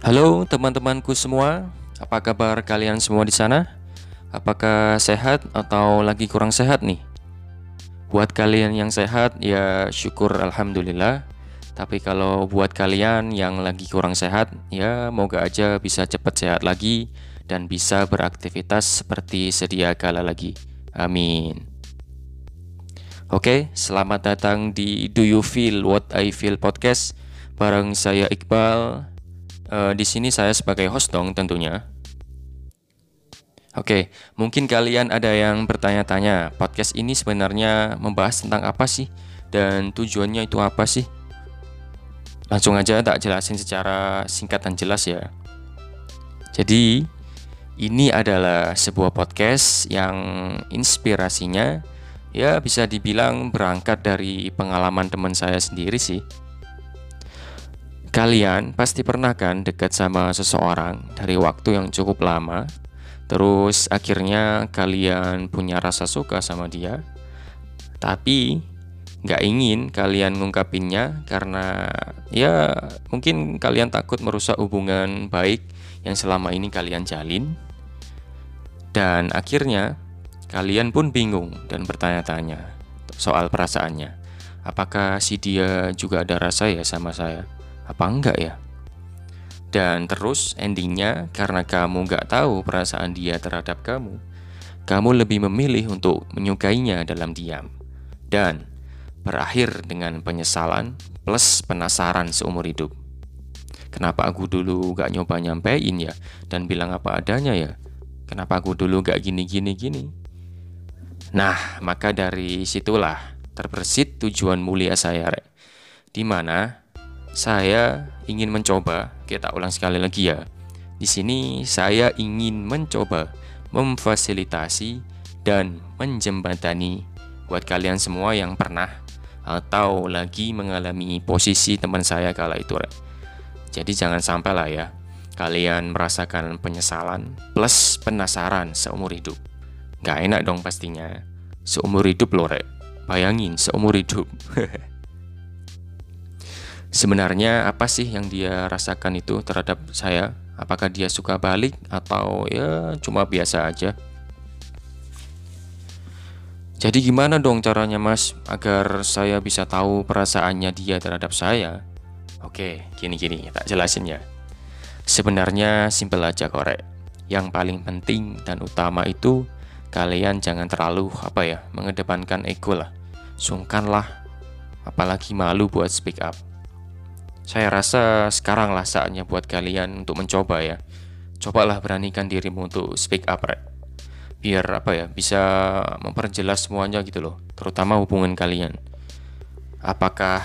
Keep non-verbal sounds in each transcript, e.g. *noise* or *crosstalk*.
Halo teman-temanku semua, apa kabar kalian semua di sana? Apakah sehat atau lagi kurang sehat nih? Buat kalian yang sehat, ya syukur alhamdulillah. Tapi kalau buat kalian yang lagi kurang sehat, ya moga aja bisa cepat sehat lagi dan bisa beraktivitas seperti sedia kala lagi. Amin. Oke, selamat datang di Do You Feel What I Feel podcast bareng saya Iqbal Uh, di sini saya sebagai host dong tentunya. Oke, mungkin kalian ada yang bertanya-tanya, podcast ini sebenarnya membahas tentang apa sih dan tujuannya itu apa sih? Langsung aja tak jelasin secara singkat dan jelas ya. Jadi, ini adalah sebuah podcast yang inspirasinya ya bisa dibilang berangkat dari pengalaman teman saya sendiri sih. Kalian pasti pernah kan dekat sama seseorang dari waktu yang cukup lama, terus akhirnya kalian punya rasa suka sama dia, tapi nggak ingin kalian ngungkapinnya karena ya mungkin kalian takut merusak hubungan baik yang selama ini kalian jalin, dan akhirnya kalian pun bingung dan bertanya-tanya soal perasaannya. Apakah si dia juga ada rasa ya sama saya? Apa enggak ya? Dan terus endingnya karena kamu nggak tahu perasaan dia terhadap kamu, kamu lebih memilih untuk menyukainya dalam diam. Dan berakhir dengan penyesalan plus penasaran seumur hidup. Kenapa aku dulu gak nyoba nyampein ya dan bilang apa adanya ya? Kenapa aku dulu gak gini-gini gini? Nah, maka dari situlah terbersit tujuan mulia saya, Rek. Di mana saya ingin mencoba, kita ulang sekali lagi ya. Di sini saya ingin mencoba memfasilitasi dan menjembatani buat kalian semua yang pernah atau lagi mengalami posisi teman saya kala itu. Jadi jangan sampai lah ya kalian merasakan penyesalan plus penasaran seumur hidup. Gak enak dong pastinya. Seumur hidup loh, Rek. Bayangin, seumur hidup. *laughs* sebenarnya apa sih yang dia rasakan itu terhadap saya? Apakah dia suka balik atau ya cuma biasa aja? Jadi gimana dong caranya mas agar saya bisa tahu perasaannya dia terhadap saya? Oke, gini-gini, tak jelasin ya. Sebenarnya simpel aja korek. Yang paling penting dan utama itu kalian jangan terlalu apa ya mengedepankan ego lah. Sungkanlah, apalagi malu buat speak up. Saya rasa sekarang lah saatnya buat kalian untuk mencoba ya. Cobalah beranikan dirimu untuk speak up, right? Biar apa ya, bisa memperjelas semuanya gitu loh, terutama hubungan kalian. Apakah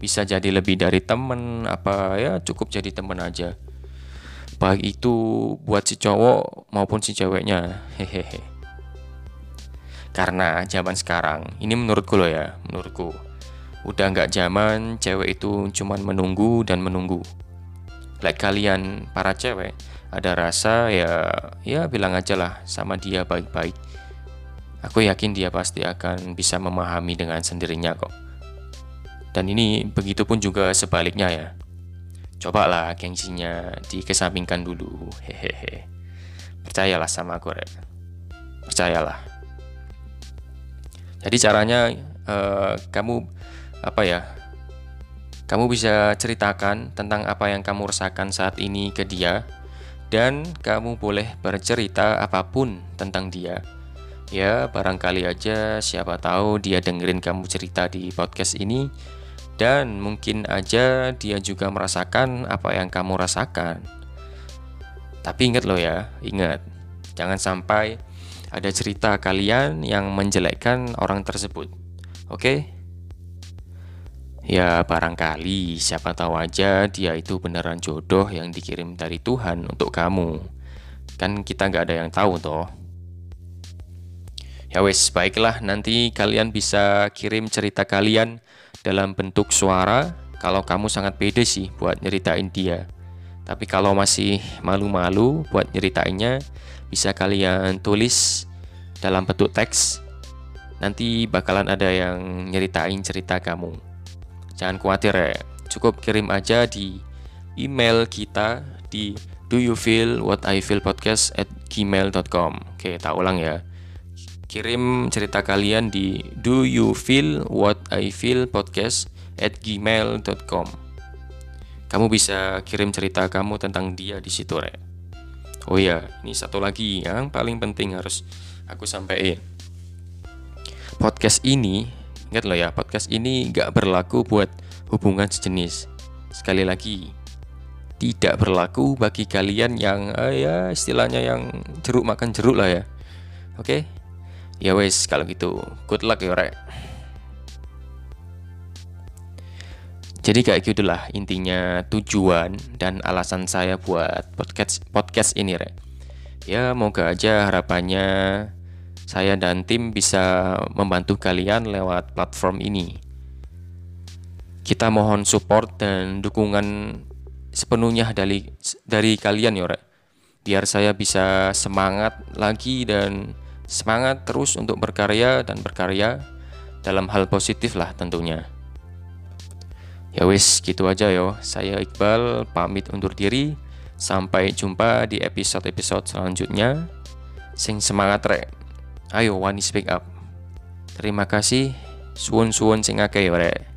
bisa jadi lebih dari temen, apa ya cukup jadi temen aja. Baik itu buat si cowok maupun si ceweknya, hehehe. Karena zaman sekarang, ini menurutku loh ya, menurutku Udah nggak zaman cewek itu cuman menunggu dan menunggu. Like kalian para cewek ada rasa ya ya bilang aja lah sama dia baik-baik. Aku yakin dia pasti akan bisa memahami dengan sendirinya kok. Dan ini begitu pun juga sebaliknya ya. Cobalah gengsinya dikesampingkan dulu. Hehehe. Percayalah sama aku, Rek. Percayalah. Jadi caranya uh, kamu apa ya? Kamu bisa ceritakan tentang apa yang kamu rasakan saat ini ke dia dan kamu boleh bercerita apa pun tentang dia. Ya barangkali aja siapa tahu dia dengerin kamu cerita di podcast ini dan mungkin aja dia juga merasakan apa yang kamu rasakan. Tapi ingat loh ya ingat. Jangan sampai ada cerita kalian yang menjelekkan orang tersebut. Oke? okay? Ya barangkali siapa tahu aja dia itu beneran jodoh yang dikirim dari Tuhan untuk kamu. Kan kita nggak ada yang tahu toh. Ya wes baiklah. Nanti kalian bisa kirim cerita kalian dalam bentuk suara. Kalau kamu sangat pede sih buat nyeritain dia. Tapi kalau masih malu-malu buat nyeritainnya Bisa kalian tulis dalam bentuk teks. Nanti bakalan ada yang nyeritain cerita kamu Jangan khawatir ya, cukup kirim aja di email kita di do you feel what I feel podcast at gmail.com Oke, tak ulang ya Kirim cerita kalian di do you feel what I feel podcast at gmail.com Kamu bisa kirim cerita kamu tentang dia di situ, Rek. Oh iya, ini satu lagi yang paling penting harus aku sampaikan. Podcast ini, ingat loh ya, podcast ini nggak berlaku buat hubungan sejenis. Sekali lagi, tidak berlaku bagi kalian yang eh, ya istilahnya yang jeruk makan jeruk lah ya. Oke? Ya wes kalau gitu, good luck ya rek. Jadi kayak gitulah intinya tujuan dan alasan saya buat podcast podcast ini rek. Ya moga aja harapannya saya dan tim bisa membantu kalian lewat platform ini. Kita mohon support dan dukungan sepenuhnya dari dari kalian ya. Biar saya bisa semangat lagi dan semangat terus untuk berkarya dan berkarya dalam hal positif lah tentunya. Ya wis gitu aja yo. Saya Iqbal pamit undur diri. Sampai jumpa di episode-episode selanjutnya. Sing semangat rek. Ayo wani speak up. Terima kasih. Suwun-suwun sing akeh rek.